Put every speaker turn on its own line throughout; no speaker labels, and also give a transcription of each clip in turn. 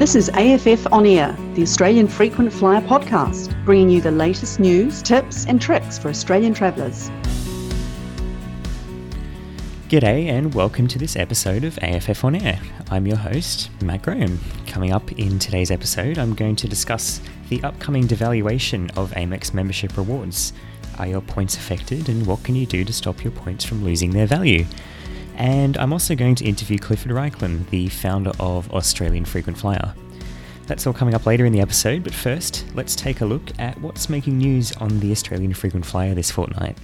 This is AFF On Air, the Australian Frequent Flyer podcast, bringing you the latest news, tips, and tricks for Australian travellers.
G'day, and welcome to this episode of AFF On Air. I'm your host, Matt Graham. Coming up in today's episode, I'm going to discuss the upcoming devaluation of Amex membership rewards. Are your points affected, and what can you do to stop your points from losing their value? And I'm also going to interview Clifford Reichlin, the founder of Australian Frequent Flyer. That's all coming up later in the episode, but first, let's take a look at what's making news on the Australian Frequent Flyer this fortnight.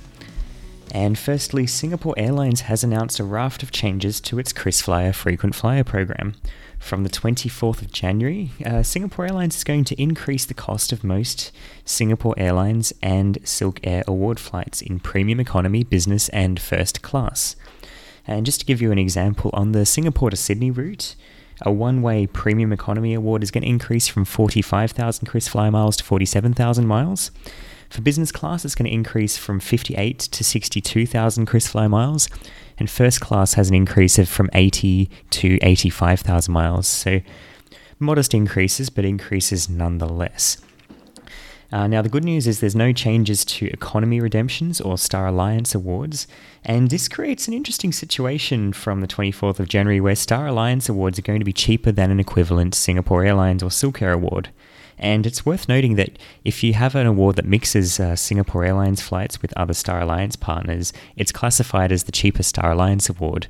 And firstly, Singapore Airlines has announced a raft of changes to its KrisFlyer frequent flyer program. From the 24th of January, uh, Singapore Airlines is going to increase the cost of most Singapore Airlines and Silk Air award flights in premium economy, business, and first class. And just to give you an example, on the Singapore to Sydney route, a one way premium economy award is going to increase from 45,000 KrisFlyer miles to 47,000 miles. For business class, it's going to increase from 58 to 62,000 KrisFlyer miles, and first class has an increase of from 80 to 85,000 miles. So modest increases, but increases nonetheless. Uh, now, the good news is there's no changes to economy redemptions or Star Alliance awards, and this creates an interesting situation from the 24th of January where Star Alliance awards are going to be cheaper than an equivalent Singapore Airlines or Silk Air award. And it's worth noting that if you have an award that mixes uh, Singapore Airlines flights with other Star Alliance partners, it's classified as the cheapest Star Alliance award.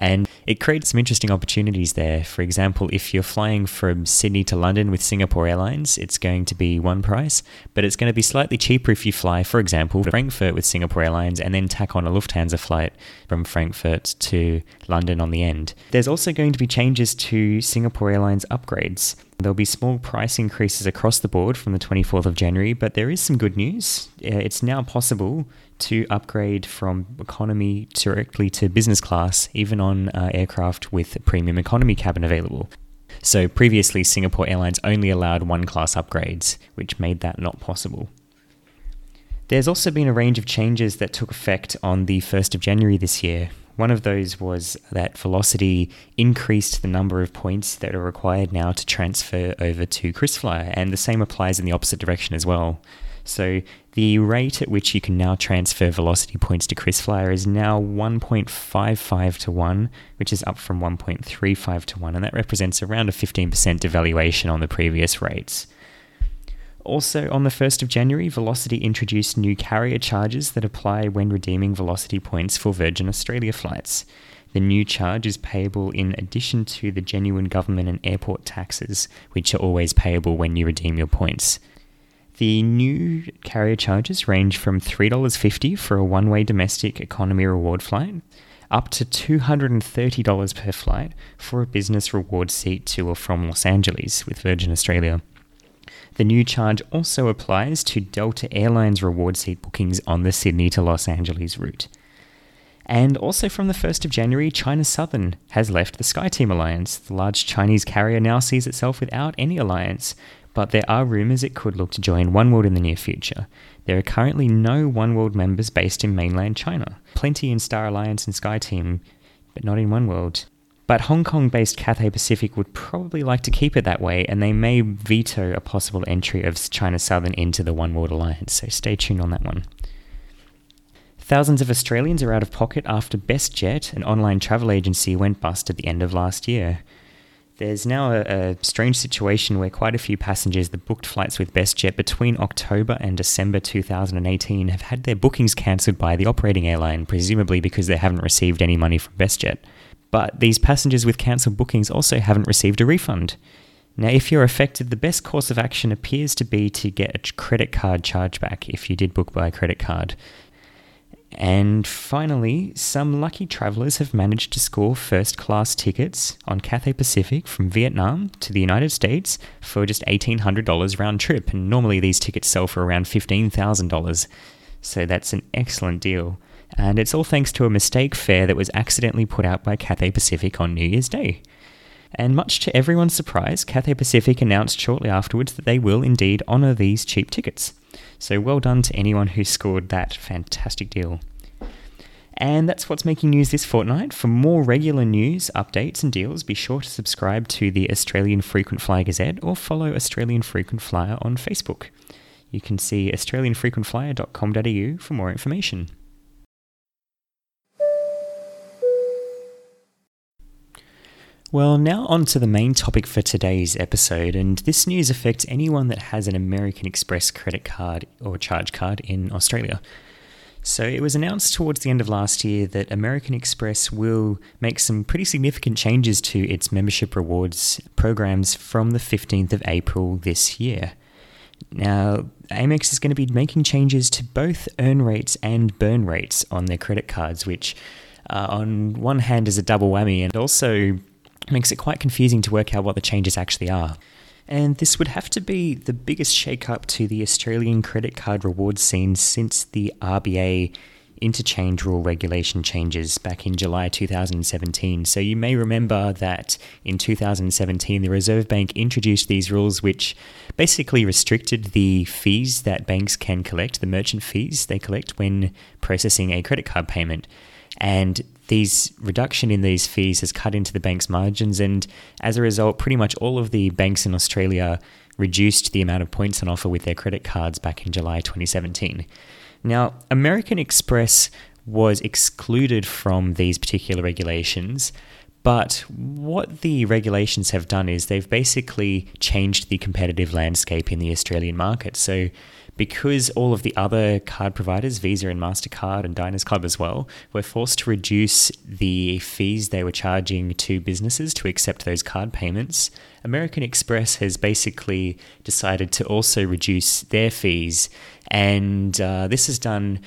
And it creates some interesting opportunities there. For example, if you're flying from Sydney to London with Singapore Airlines, it's going to be one price, but it's going to be slightly cheaper if you fly, for example, Frankfurt with Singapore Airlines and then tack on a Lufthansa flight from Frankfurt to London on the end. There's also going to be changes to Singapore Airlines upgrades. There'll be small price increases across the board from the 24th of January, but there is some good news. Uh, it's now possible to upgrade from economy directly to business class, even on uh, aircraft with premium economy cabin available. So previously, Singapore Airlines only allowed one class upgrades, which made that not possible. There's also been a range of changes that took effect on the 1st of January this year, one of those was that Velocity increased the number of points that are required now to transfer over to KrisFlyer, and the same applies in the opposite direction as well. So the rate at which you can now transfer velocity points to KrisFlyer is now 1.55 to 1, which is up from 1.35 to 1, and that represents around a 15% devaluation on the previous rates. Also, on the 1st of January, Velocity introduced new carrier charges that apply when redeeming Velocity points for Virgin Australia flights. The new charge is payable in addition to the genuine government and airport taxes, which are always payable when you redeem your points. The new carrier charges range from $3.50 for a one way domestic economy reward flight up to $230 per flight for a business reward seat to or from Los Angeles with Virgin Australia. The new charge also applies to Delta Airlines reward seat bookings on the Sydney to Los Angeles route. And also from the 1st of January, China Southern has left the SkyTeam Alliance. The large Chinese carrier now sees itself without any alliance, but there are rumours it could look to join Oneworld in the near future. There are currently no Oneworld members based in mainland China. Plenty in Star Alliance and SkyTeam, but not in Oneworld. But Hong Kong based Cathay Pacific would probably like to keep it that way, and they may veto a possible entry of China Southern into the Oneworld Alliance, so stay tuned on that one. Thousands of Australians are out of pocket after BestJet, an online travel agency, went bust at the end of last year. There's now a, a, strange situation where quite a few passengers that booked flights with BestJet between October and December 2018 have had their bookings cancelled by the operating airline, presumably because they haven't received any money from BestJet. But these passengers with cancelled bookings also haven't received a refund. Now, if you're affected, the best course of action appears to be to get a credit card chargeback if you did book by a credit card. And finally, some lucky travellers have managed to score first class tickets on Cathay Pacific from Vietnam to the United States for just $1,800 round trip. And normally these tickets sell for around $15,000. So that's an excellent deal and it's all thanks to a mistake fare that was accidentally put out by Cathay Pacific on New Year's Day. And much to everyone's surprise, Cathay Pacific announced shortly afterwards that they will indeed honour these cheap tickets. So well done to anyone who scored that fantastic deal. And that's what's making news this fortnight. For more regular news, updates, and deals, be sure to subscribe to the Australian Frequent Flyer Gazette or follow Australian Frequent Flyer on Facebook. You can see australianfrequentflyer.com.au for more information. Well, now on to the main topic for today's episode, and this news affects anyone that has an American Express credit card or charge card in Australia. So, it was announced towards the end of last year that American Express will make some pretty significant changes to its membership rewards programs from the 15th of April this year. Now, Amex is going to be making changes to both earn rates and burn rates on their credit cards, which, uh, on one hand, is a double whammy and also makes it quite confusing to work out what the changes actually are. And this would have to be the biggest shake-up to the Australian credit card reward scene since the RBA interchange rule regulation changes back in July 2017. So you may remember that in 2017, the Reserve Bank introduced these rules which basically restricted the fees that banks can collect, the merchant fees they collect when processing a credit card payment. And these reduction in these fees has cut into the bank's margins, and as a result, pretty much all of the banks in Australia reduced the amount of points on offer with their credit cards back in July 2017. Now, American Express was excluded from these particular regulations, but what the regulations have done is they've basically changed the competitive landscape in the Australian market. So because all of the other card providers, Visa and MasterCard and Diners Club as well, were forced to reduce the fees they were charging to businesses to accept those card payments, American Express has basically decided to also reduce their fees. And uh, this is done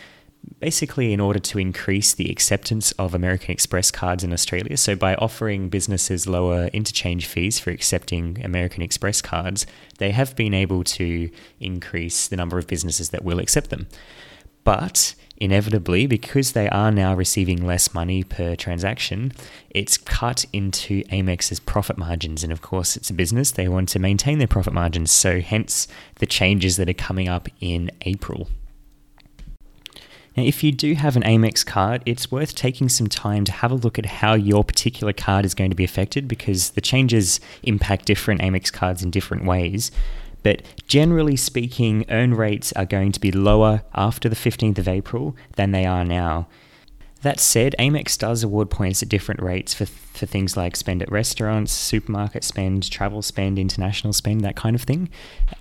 basically in order to increase the acceptance of American Express cards in Australia. So, by offering businesses lower interchange fees for accepting American Express cards, they have been able to increase the number of businesses that will accept them. But inevitably, because they are now receiving less money per transaction, it's cut into Amex's profit margins. And of course, it's a business, they want to maintain their profit margins. So, hence the changes that are coming up in April. Now, if you do have an Amex card, it's worth taking some time to have a look at how your particular card is going to be affected because the changes impact different Amex cards in different ways. But generally speaking, earn rates are going to be lower after the 15th of April than they are now. That said, Amex does award points at different rates for, for things like spend at restaurants, supermarket spend, travel spend, international spend, that kind of thing.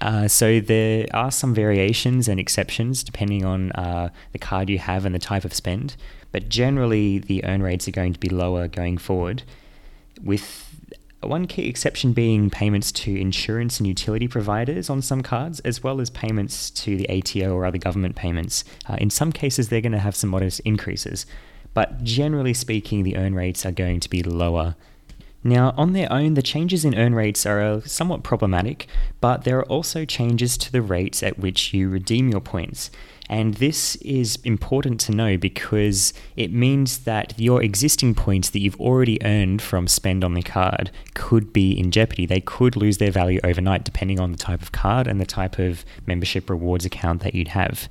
Uh, so there are some variations and exceptions depending on uh, the card you have and the type of spend. But generally, the earn rates are going to be lower going forward, with one key exception being payments to insurance and utility providers on some cards, as well as payments to the ATO or other government payments. Uh, in some cases, they're going to have some modest increases but generally speaking, the earn rates are going to be lower. Now, on their own, the changes in earn rates are uh, somewhat problematic, but there are also changes to the rates at which you redeem your points. And this is important to know because it means that your existing points that you've already earned from spend on the card could be in jeopardy. They could lose their value overnight depending on the type of card and the type of membership rewards account that you'd have.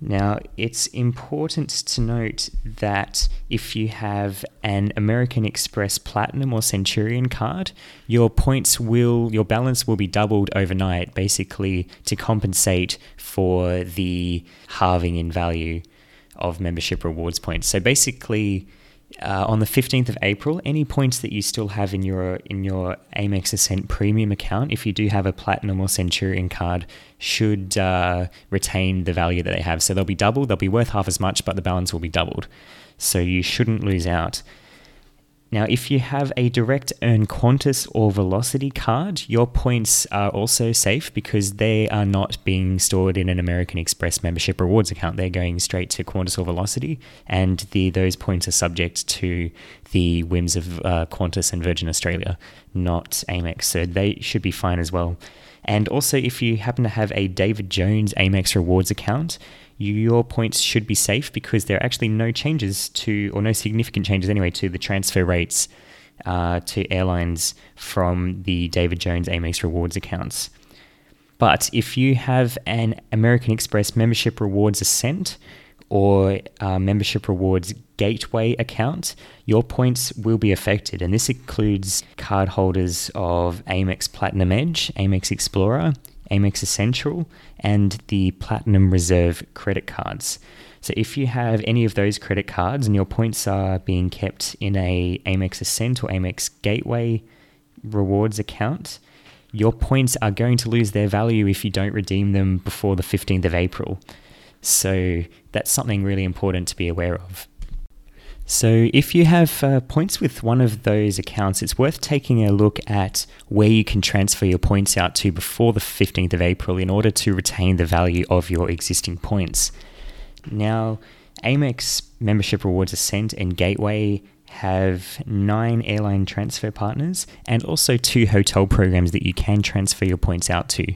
Now, it's important to note that if you have an American Express Platinum or Centurion card, your points will, your balance will be doubled overnight, basically to compensate for the halving in value of membership rewards points. So basically, uh, on the 15th of April, any points that you still have in your in your Amex Ascent Premium account, if you do have a Platinum or Centurion card, should uh, retain the value that they have. So they'll be doubled. They'll be worth half as much, but the balance will be doubled. So you shouldn't lose out. Now, if you have a direct earn Qantas or Velocity card, your points are also safe because they are not being stored in an American Express membership rewards account. They're going straight to Qantas or Velocity, and the those points are subject to the whims of uh, Qantas and Virgin Australia, not Amex. So they should be fine as well. And also, if you happen to have a David Jones Amex rewards account, your points should be safe because there are actually no changes to, or no significant changes anyway, to the transfer rates uh, to airlines from the David Jones Amex rewards accounts. But if you have an American Express membership rewards ascent or uh, membership rewards gateway account, your points will be affected. And this includes cardholders of Amex Platinum Edge, Amex Explorer, Amex Essential, and the Platinum Reserve credit cards. So if you have any of those credit cards and your points are being kept in a Amex Ascent or Amex Gateway rewards account, your points are going to lose their value if you don't redeem them before the 15th of April. So that's something really important to be aware of. So, if you have uh, points with one of those accounts, it's worth taking a look at where you can transfer your points out to before the 15th of April in order to retain the value of your existing points. Now, Amex Membership Rewards Ascent and Gateway have nine airline transfer partners and also two hotel programs that you can transfer your points out to.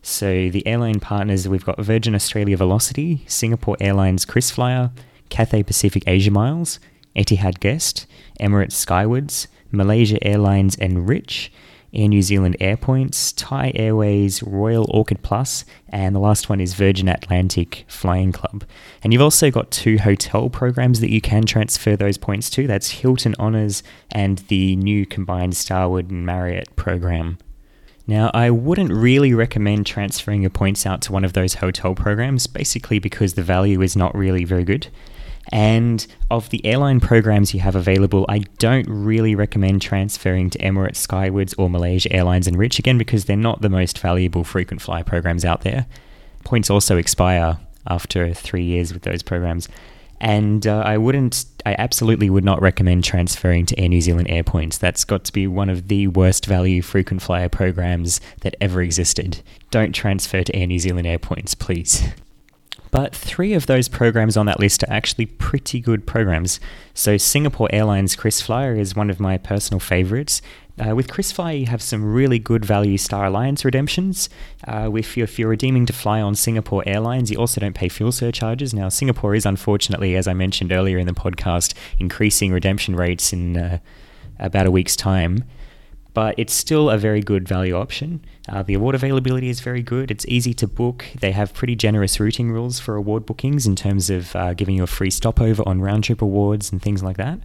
So, the airline partners we've got Virgin Australia Velocity, Singapore Airlines KrisFlyer, Cathay Pacific Asia Miles, Etihad Guest, Emirates Skywards, Malaysia Airlines Enrich, Air New Zealand Airpoints, Thai Airways, Royal Orchid Plus, and the last one is Virgin Atlantic Flying Club. And you've also got two hotel programs that you can transfer those points to. That's Hilton Honors and the new combined Starwood and Marriott program. Now, I wouldn't really recommend transferring your points out to one of those hotel programs, basically because the value is not really very good. And of the airline programs you have available, I don't really recommend transferring to Emirates Skywards or Malaysia Airlines Enrich again because they're not the most valuable frequent flyer programs out there. Points also expire after three years with those programs. And uh, I wouldn't, I absolutely would not recommend transferring to Air New Zealand Airpoints. That's got to be one of the worst value frequent flyer programs that ever existed. Don't transfer to Air New Zealand Airpoints, please. But three of those programs on that list are actually pretty good programs. So, Singapore Airlines KrisFlyer is one of my personal favorites. Uh, with KrisFlyer, you have some really good value Star Alliance redemptions. Uh, if, you're, if you're redeeming to fly on Singapore Airlines, you also don't pay fuel surcharges. Now, Singapore is unfortunately, as I mentioned earlier in the podcast, increasing redemption rates in uh, about a week's time but it's still a very good value option. Uh, the award availability is very good. It's easy to book. They have pretty generous routing rules for award bookings in terms of uh, giving you a free stopover on round trip awards and things like that.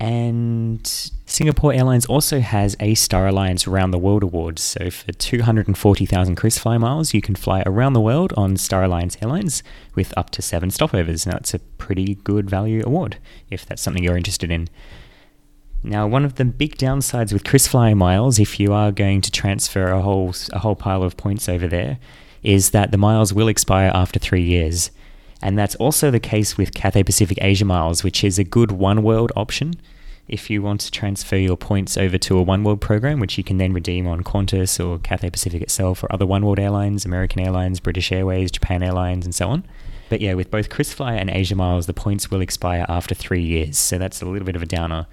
And Singapore Airlines also has a Star Alliance Round the World Awards. So for 240,000 KrisFlyer miles, you can fly around the world on Star Alliance Airlines with up to seven stopovers. Now, it's a pretty good value award if that's something you're interested in. Now, one of the big downsides with KrisFlyer miles, if you are going to transfer a whole a whole pile of points over there, is that the miles will expire after three years, and that's also the case with Cathay Pacific Asia Miles, which is a good one world option. If you want to transfer your points over to a One World program, which you can then redeem on Qantas or Cathay Pacific itself or other One World airlines, American Airlines, British Airways, Japan Airlines, and so on. But yeah, with both KrisFlyer and Asia Miles, the points will expire after three years, so that's a little bit of a downer.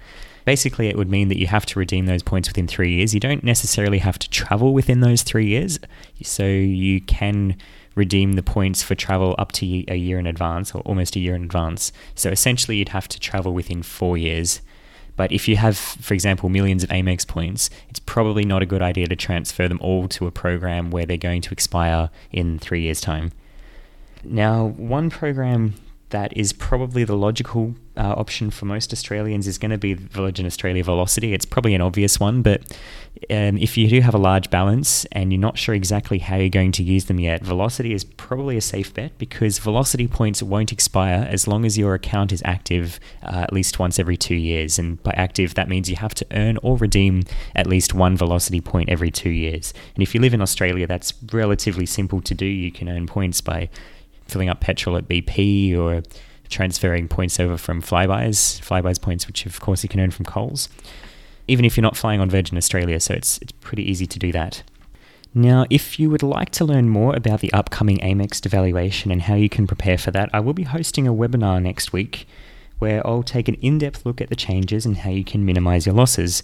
Basically, it would mean that you have to redeem those points within three years. You don't necessarily have to travel within those three years, so you can redeem the points for travel up to a year in advance or almost a year in advance. So essentially, you'd have to travel within four years. But if you have, for example, millions of Amex points, it's probably not a good idea to transfer them all to a program where they're going to expire in three years' time. Now, one program that is probably the logical uh, option for most Australians is going to be Virgin Australia Velocity. It's probably an obvious one, but um, if you do have a large balance and you're not sure exactly how you're going to use them yet, Velocity is probably a safe bet because Velocity points won't expire as long as your account is active uh, at least once every two years. And by active, that means you have to earn or redeem at least one Velocity point every two years. And if you live in Australia, that's relatively simple to do. You can earn points by filling up petrol at BP or transferring points over from Flybuys, Flybuys points, which of course you can earn from Coles, even if you're not flying on Virgin Australia. So it's, it's pretty easy to do that. Now, if you would like to learn more about the upcoming Amex devaluation and how you can prepare for that, I will be hosting a webinar next week where I'll take an in depth look at the changes and how you can minimize your losses.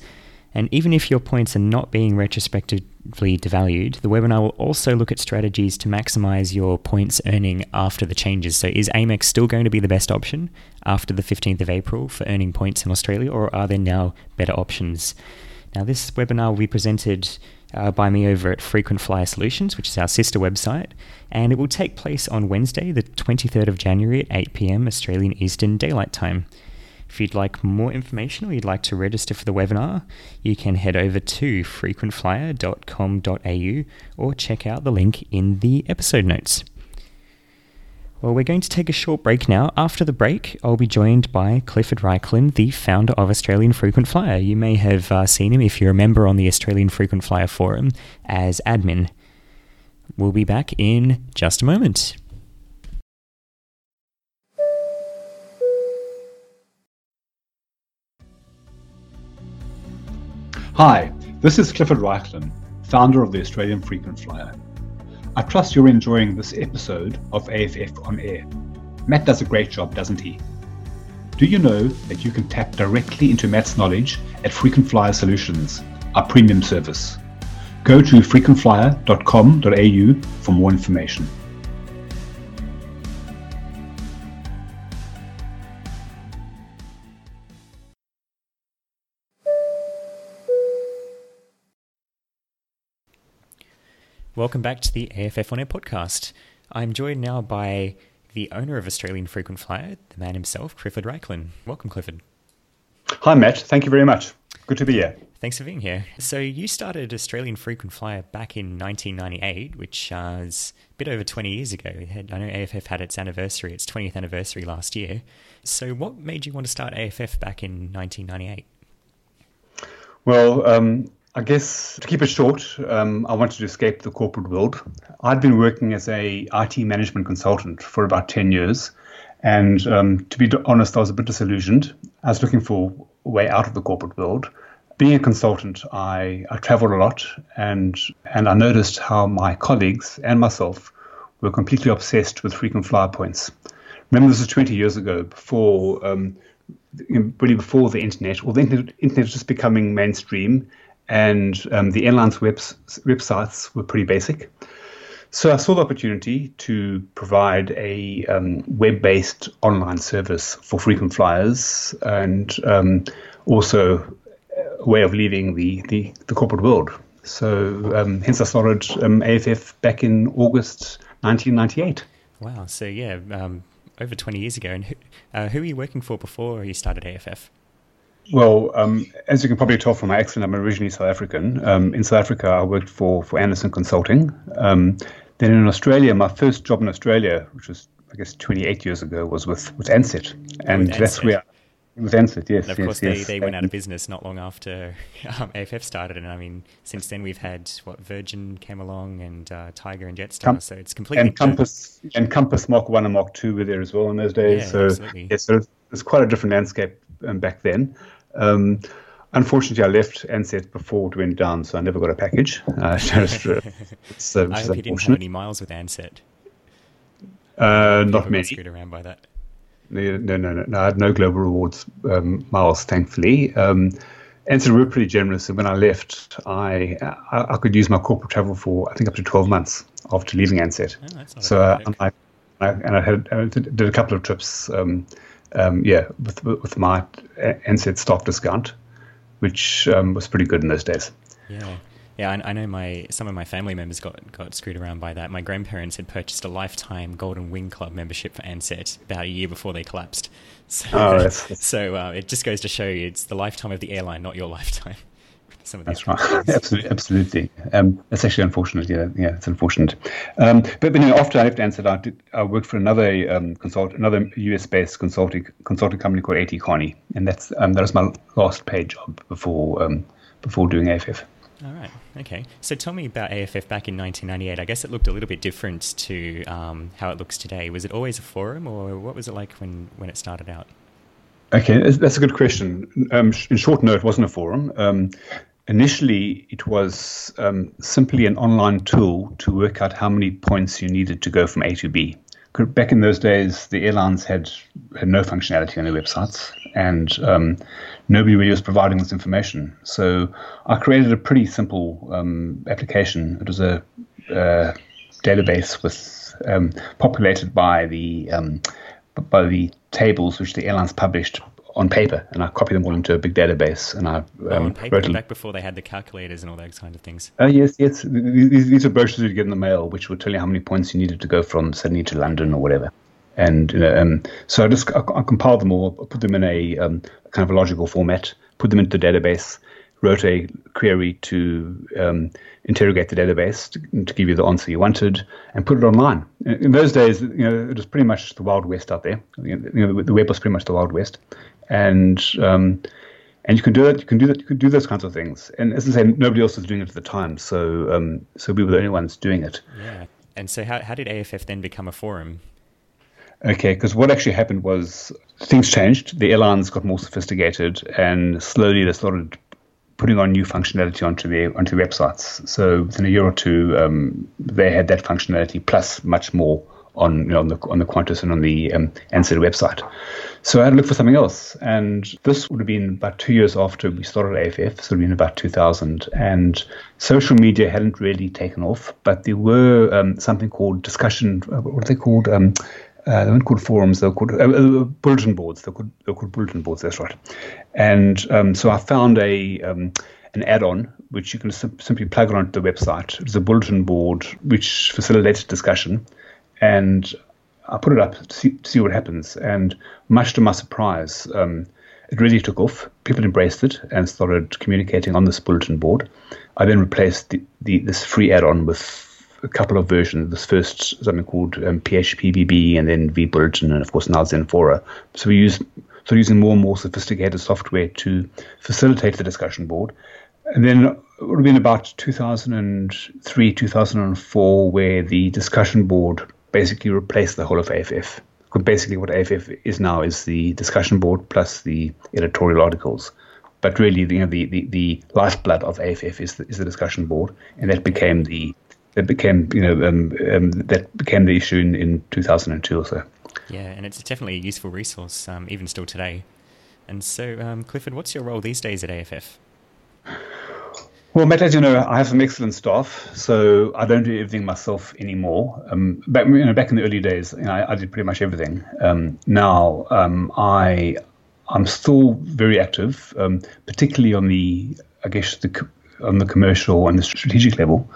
And even if your points are not being retrospectively devalued, the webinar will also look at strategies to maximize your points earning after the changes. So, is Amex still going to be the best option after the 15th of April for earning points in Australia, or are there now better options? Now, this webinar will be presented uh, by me over at Frequent Flyer Solutions, which is our sister website, and it will take place on Wednesday, the 23rd of January at 8 pm Australian Eastern Daylight Time. If you'd like more information or you'd like to register for the webinar, you can head over to frequentflyer.com.au or check out the link in the episode notes. Well, we're going to take a short break now. After the break, I'll be joined by Clifford Reichlin, the founder of Australian Frequent Flyer. You may have uh, seen him if you're a member on the Australian Frequent Flyer forum as admin. We'll be back in just a moment.
Hi, this is Clifford Reichlin, founder of the Australian Frequent Flyer. I trust you're enjoying this episode of AFF on Air. Matt does a great job, doesn't he? Do you know that you can tap directly into Matt's knowledge at Frequent Flyer Solutions, our premium service? Go to frequentflyer.com.au for more information.
Welcome back to the AFF On Air podcast. I'm joined now by the owner of Australian Frequent Flyer, the man himself, Clifford Reichlin. Welcome, Clifford.
Hi, Matt. Thank you very much. Good to be here.
Thanks for being here. So, you started Australian Frequent Flyer back in 1998, which uh, is a bit over 20 years ago. I know AFF had its anniversary, its 20th anniversary last year. So, what made you want to start AFF back in 1998?
Well, um, I guess to keep it short, um, I wanted to escape the corporate world. I'd been working as a IT management consultant for about 10 years. And um, to be honest, I was a bit disillusioned. I was looking for a way out of the corporate world. Being a consultant, I, I traveled a lot and, and I noticed how my colleagues and myself were completely obsessed with frequent flyer points. Remember, this was 20 years ago, before um, really before the internet, or the internet, internet was just becoming mainstream and um, the airline's webs- websites were pretty basic. So I saw the opportunity to provide a um, web-based online service for frequent flyers and um, also a way of leaving the, the, the corporate world. So um, hence I started AFF um, back in August 1998.
Wow. So yeah, um, over 20 years ago. And who, uh, who were you working for before you started AFF?
Well, um, as you can probably tell from my accent, I'm originally South African. Um, in South Africa, I worked for, for Andersen Consulting. Um, then in Australia, my first job in Australia, which was, I guess, 28 years ago, was with, with Ansett. And with that's Ansett. where with Ansett, yes.
And of
yes,
course,
yes.
They, they went out of business not long after um, AFF started. And I mean, since then, we've had what Virgin came along and uh, Tiger and Jetstar. Com- so it's completely.
And Compass, and Compass Mark 1 and Mark 2 were there as well in those days.
Yeah,
so,
absolutely.
yes, so it's quite a different landscape um, back then. Um, unfortunately, I left Ansett before it went down, so I never got a package. Uh,
it's, uh, I hope you didn't have any miles with Ansett.
Uh, not many.
Screwed around by that.
No, no, no, no. I had no global rewards um, miles, thankfully. Um, Ansett were pretty generous, and when I left, I, I, I could use my corporate travel for I think up to twelve months after leaving Ansett.
Oh,
so uh, I, I, and I had I did a couple of trips. Um, um, yeah, with with my Ansett stock discount, which um, was pretty good in those days.
Yeah. Yeah, I, I, know my some of my family members got, got screwed around by that. My grandparents had purchased a lifetime Golden Wing Club membership for Ansett about a year before they collapsed. So,
oh, that's, that's...
so uh, it just goes to show you it's the lifetime of the airline, not your lifetime.
Some of these That's right. absolutely, absolutely. Um, that's actually unfortunate. Yeah, yeah, it's unfortunate. Um, but, but you know, after I left Ansett, I, did, I worked for another um, consult, another US-based consulting consulting company called AT Kearney, and that's um, that was my last paid job before um, before doing AFF.
All right. Okay. So tell me about AFF back in 1998. I guess it looked a little bit different to um, how it looks today. Was it always a forum, or what was it like when, when it started out?
Okay, that's a good question. Um, in short, no, it wasn't a forum. Um, initially, it was um, simply an online tool to work out how many points you needed to go from A to B. Back in those days, the airlines had, had no functionality on their websites, and um, nobody really was providing this information. So I created a pretty simple um, application. It was a uh, database with um, populated by the um, by the tables which the airlines published on paper, and I copied them all into a big database, and I um,
oh, on paper, wrote back before they had the calculators and all those kind of things.
Oh uh, yes, yes. These, these are brochures you'd get in the mail, which would tell you how many points you needed to go from Sydney to London or whatever. And you know, um, so I just I, I, compiled them all, put them in a um, kind of a logical format, put them into the database, wrote a query to um, interrogate the database to, to, give you the answer you wanted, and put it online. In, those days, you know, it was pretty much the wild west out there. You know, the, the web was pretty much the wild west, and um, and you can do it. You can do that. You can do those kinds of things. And as I say, nobody else was doing it at the time, so um, so we were the only ones doing it.
Yeah. And so, how how did AFF then become a forum?
Okay, because what actually happened was things changed. The airlines got more sophisticated, and slowly they started putting on new functionality onto the onto websites. So within a year or two, um, they had that functionality plus much more on you know, on the on the Qantas and on the um, website. So I had to look for something else, and this would have been about two years after we started AFF, so it would have been about 2000. And social media hadn't really taken off, but there were um, something called discussion. Uh, what are they called? Um, uh, they weren't called forums, they were called uh, uh, bulletin boards. They were, called, they were called bulletin boards, that's right. And um, so I found a um, an add-on which you can sim- simply plug onto the website. It's a bulletin board which facilitates discussion, and I put it up to see, to see what happens. And much to my surprise, um, it really took off. People embraced it and started communicating on this bulletin board. I then replaced the, the, this free add-on with a couple of versions. This first something called um, PHPBB, and then vBulletin, and of course now XenForo. So we use so using more and more sophisticated software to facilitate the discussion board. And then it would have been about 2003, 2004, where the discussion board basically replaced the whole of AFF. Basically, what AFF is now is the discussion board plus the editorial articles. But really, you know, the, the, the lifeblood of AFF is the, is the discussion board, and that became the that became you know um, um, that became the issue in, in 2002 or so.
Yeah, and it's definitely a useful resource um, even still today. And so, um, Clifford, what's your role these days at AFF?
Well, Matt, as you know, I have some excellent staff, so I don't do everything myself anymore. Um, back, you know, back in the early days, you know, I, I did pretty much everything. Um, now, um, I I'm still very active, um, particularly on the, I guess, the on the commercial and the strategic level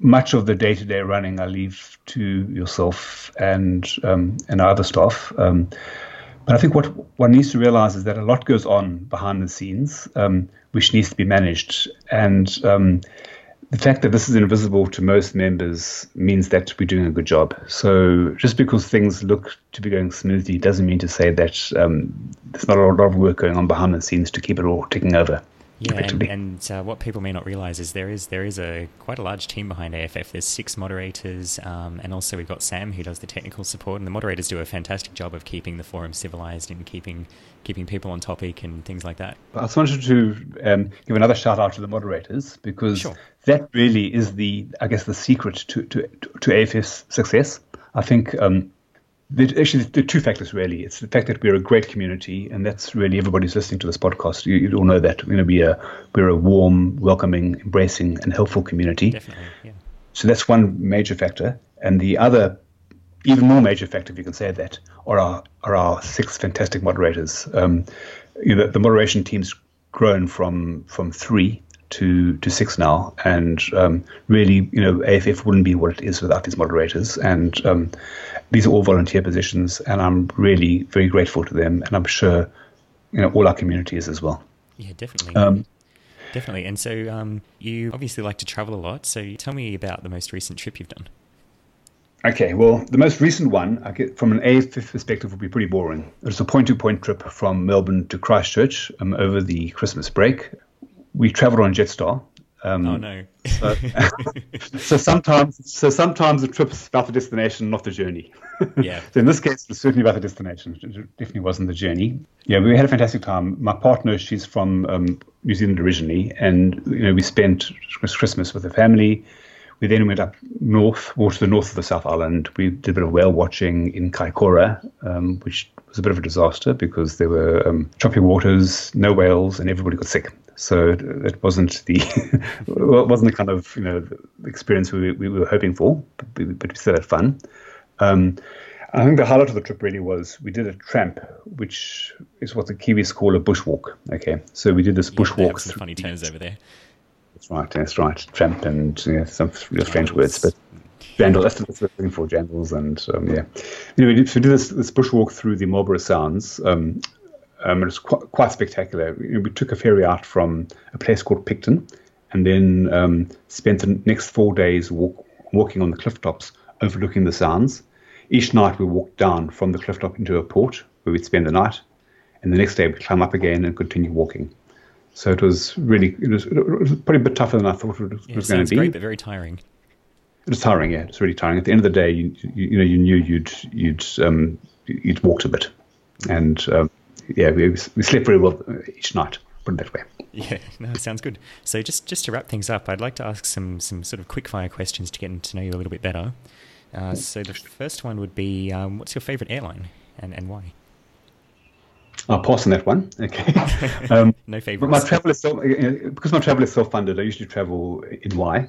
much of the day to day running I leave to yourself and um, and our other staff. Um, but I think what one needs to realize is that a lot goes on behind the scenes, which needs to be managed. And um, the fact that this is invisible to most members means that we're doing a good job. So just because things look to be going smoothly doesn't mean to say that um, there's not a lot of work going on behind the scenes to keep it all ticking over.
Yeah, and, and uh, what people may not realize is there is there is a quite a large team behind AFF. There's six moderators, um, and also we've got Sam who does the technical support. And the moderators do a fantastic job of keeping the forum civilized and keeping keeping people on topic and things like that.
I just wanted to um, give another shout out to the moderators because sure. that really is the I guess the secret to to to AFF's success. I think. Um, actually, the two factors really. It's the fact that we're a great community, and that's really everybody's listening to this podcast. You, you all know that we're going to be a we're a warm, welcoming, embracing, and helpful community.
Definitely, yeah.
So that's one major factor, and the other, even more major factor, if you can say that, are our are our six fantastic moderators. Um, you know, the moderation team's grown from from three to to six now, and um, really, you know, AFF wouldn't be what it is without these moderators. And um, these are all volunteer positions, and I'm really very grateful to them, and I'm sure, you know, all our community is as well.
Yeah, definitely. Um, definitely. And so, um, you obviously like to travel a lot. So, tell me about the most recent trip you've done.
Okay, well, the most recent one, I get, from an AFF perspective, would be pretty boring. It was a point-to-point trip from Melbourne to Christchurch um, over the Christmas break we traveled on Jetstar.
Um, oh no!
so, so, sometimes, so sometimes the trip is about the destination, not the journey.
Yeah.
so in this case, it's certainly about the destination. It definitely wasn't the journey. Yeah, we had a fantastic time. My partner, she's from um, New Zealand originally, and you know we spent Christmas with the family. We then went up north, or to the north of the South Island. We did a bit of whale watching in Kaikoura, um, which was a bit of a disaster because there were um, choppy waters, no whales, and everybody got sick. So it wasn't the it wasn't the kind of you know experience we, we were hoping for, but we, but we still had fun. Um, I think the highlight of the trip really was we did a tramp, which is what the Kiwis call a bushwalk. Okay, so we did this bushwalk.
some funny terms over there.
That's right. That's right. Tramp and you know, some real strange words, but jandal. That's what we're looking for. Jandals and um, yeah. Anyway, we did, so we did this, this bushwalk through the Marlborough Sounds. Um, um, it was quite, quite spectacular. We took a ferry out from a place called Picton, and then um, spent the next four days walk, walking on the cliff tops, overlooking the Sounds. Each night we walked down from the cliff top into a port where we'd spend the night, and the next day we'd climb up again and continue walking. So it was really, it was, it was probably a bit tougher than I thought it was,
Yeah,
was going to be.
great, but very tiring.
It was tiring, yeah. It's really tiring. At the end of the day, you, you, you know, you knew you'd you'd um, you'd walked a bit, and um, yeah, we, we slept very well each night. Put it that way.
Yeah, no, sounds good. So just just to wrap things up, I'd like to ask some some sort of quick fire questions to get to know you a little bit better. Uh, so the first one would be, um, what's your favourite airline and, and why?
I'll pass on that one. Okay. Um,
No
but
favourites.
my travel is self, because my travel is self-funded. I usually travel in Y.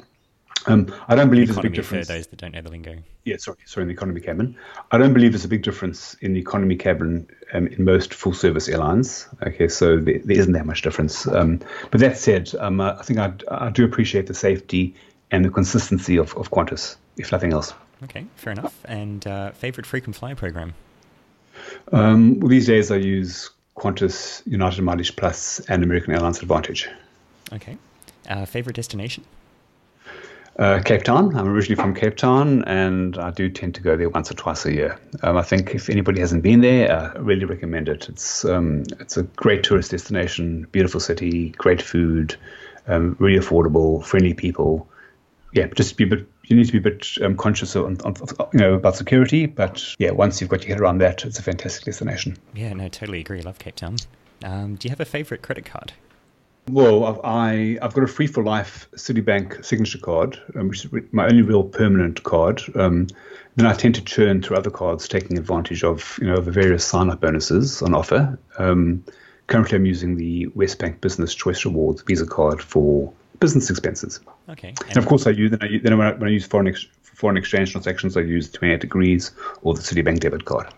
Um, I don't believe there's a big
economy for
difference.
those that don't know the lingo.
Yeah, sorry, sorry, in the economy cabin. I don't believe there's a big difference in the economy cabin um, in most full service airlines. Okay, so there, there isn't that much difference. Um, but that said, um, I think I, I do appreciate the safety and the consistency of, of Qantas, if nothing else.
Okay, fair enough. And uh, favourite frequent flyer program?
Um, well, these days I use Qantas, United Mileage Plus, and American Airlines Advantage.
Okay. Uh, favourite destination?
Uh, Cape Town. I'm originally from Cape Town, and I do tend to go there once or twice a year. Um, I think if anybody hasn't been there, I really recommend it. It's um, it's a great tourist destination, beautiful city, great food, um, really affordable, friendly people. Yeah, just be a bit. You need to be a bit um, conscious of, you know, about security, but yeah, once you've got your head around that, it's a fantastic destination.
Yeah, no, totally agree. I Love Cape Town. Um, do you have a favourite credit card?
Well, I've, I, I've got a free for life Citibank signature card, um, which is my only real permanent card. Um, then I tend to churn through other cards, taking advantage of you know the various sign up bonuses on offer. Um, currently, I'm using the Westpac Business Choice Rewards Visa card for business expenses.
Okay.
And of course, I use then, I, then when, I, when I use foreign ex, foreign exchange transactions, I use 28 degrees or the Citibank debit card.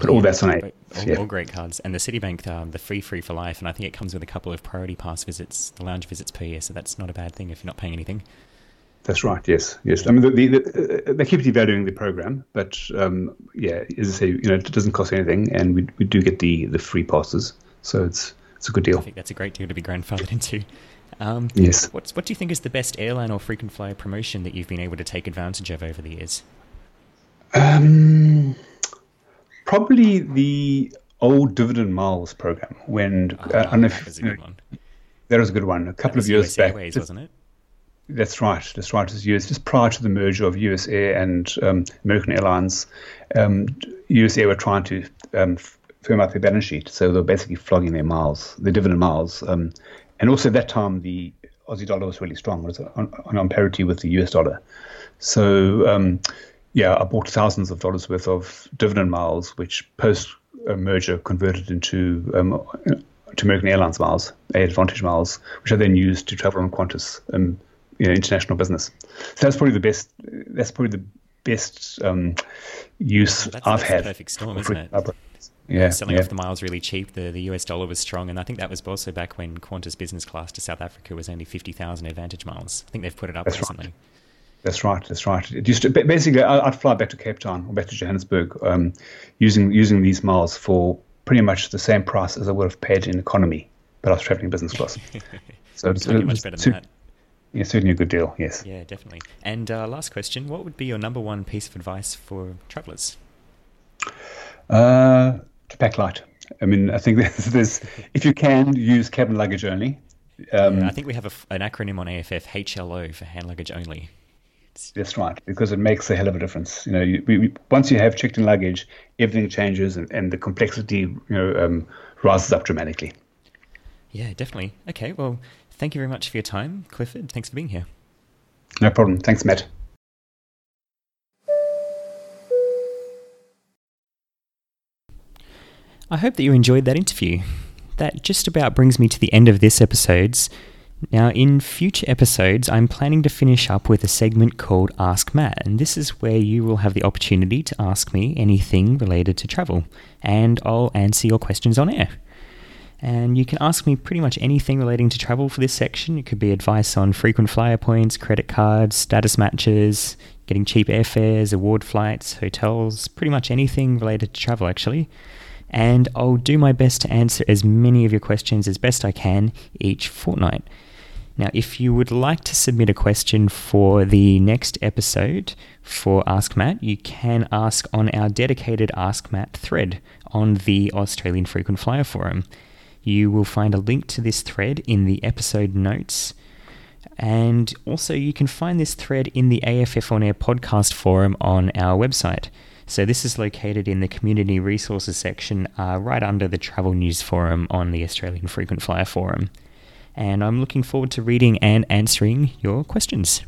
But all that's on
Great- all,
yeah.
all great cards. And the Citibank, um, the free free for life, and I think it comes with a couple of priority pass visits, the lounge visits per year, so that's not a bad thing if you're not paying anything.
That's right. Yes, yes. I mean, the, the, the, they keep devaluing the program, but um, yeah, as I say, you know, it doesn't cost anything, and we, we do get the, the free passes, so it's it's a good deal.
I think that's a great deal to be grandfathered into. Um,
Yes.
What's, what do you think is the best airline or frequent flyer promotion that you've been able to take advantage of over the years?
Um, probably the old dividend miles program. When uh, I know
that
if
was a
you know,
good one.
that was a good one. A couple of years
US
back,
Airways, wasn't it?
That's right. That's right. It was US just prior to the merger of US Air and um, American Airlines. Um, US Air were trying to um, firm up their balance sheet, so they were basically flogging their miles, their dividend miles. Um, and also at that time, the Aussie dollar was really strong. It was on, on, on parity with the US dollar. So um, yeah, I bought thousands of dollars worth of dividend miles, which post uh, merger converted into um, to American Airlines miles, AAdvantage miles, which I then used to travel on Qantas, um, you know, international business. So that's probably the best. That's probably the best um, use
That's,
I've
that's
had.
perfect storm, isn't it?
Yeah,
Selling
yeah.
off the miles really cheap, the, the US dollar was strong, and I think that was also back when Qantas business class to South Africa was only 50,000 Advantage miles. I think they've put it up
That's right. That's right. That's right. It used to basically I'd fly back to Cape Town or back to Johannesburg um, using using these miles for pretty much the same price as I would have paid in economy, but I was traveling business class. So it's
get much better than that.
Yeah, certainly a good deal. Yes.
Yeah, definitely. And uh, last question What would be your number one piece of advice for travellers?
Uh, to pack light. I mean, I think there's, there's if you can use cabin luggage only. Um,
Yeah, I think we have a an acronym on AFF HLO for hand luggage only.
That's right, because it makes a hell of a difference. You know, you, we, we, once you have checked in luggage, everything changes, and, and the complexity, you know, um, rises up dramatically.
Yeah, definitely. Okay, well, thank you very much for your time, Clifford. Thanks for being here.
No problem. Thanks, Matt.
I hope that you enjoyed that interview. That just about brings me to the end of this episode's Now, in future episodes, I'm planning to finish up with a segment called Ask Matt, and this is where you will have the opportunity to ask me anything related to travel, and I'll answer your questions on air. And you can ask me pretty much anything relating to travel for this section. It could be advice on frequent flyer points, credit cards, status matches, getting cheap airfares, award flights, hotels, pretty much anything related to travel, actually. And I'll do my best to answer as many of your questions as best I can each fortnight. Now, if you would like to submit a question for the next episode for Ask Matt, you can ask on our dedicated Ask Matt thread on the Australian Frequent Flyer Forum. You will find a link to this thread in the episode notes. And also, you can find this thread in the AFF On Air podcast forum on our website. So, this is located in the Community Resources section uh, right under the Travel News Forum on the Australian Frequent Flyer Forum and I'm looking forward to reading and answering your questions.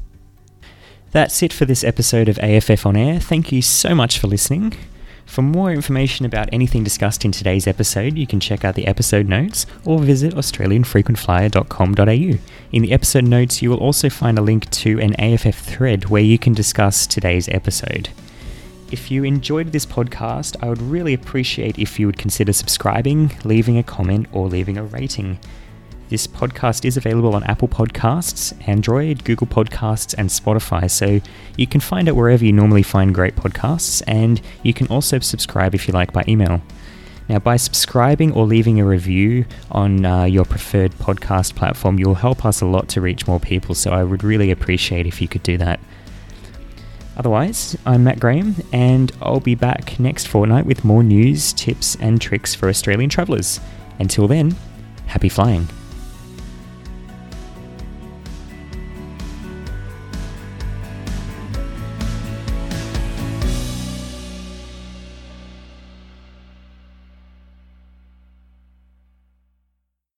That's it for this episode of AFF On Air. Thank you so much for listening. For more information about anything discussed in today's episode, you can check out the episode notes or visit australianfrequentflyer.com.au. In the episode notes, you will also find a link to an AFF thread where you can discuss today's episode. If you enjoyed this podcast, I would really appreciate if you would consider subscribing, leaving a comment, or leaving a rating. This podcast is available on Apple Podcasts, Android, Google Podcasts, and Spotify, so you can find it wherever you normally find great podcasts, and you can also subscribe if you like by email. Now, by subscribing or leaving a review on uh, your preferred podcast platform, you'll help us a lot to reach more people, so I would really appreciate if you could do that. Otherwise, I'm Matt Graham, and I'll be back next fortnight with more news, tips, and tricks for Australian travellers. Until then, happy flying.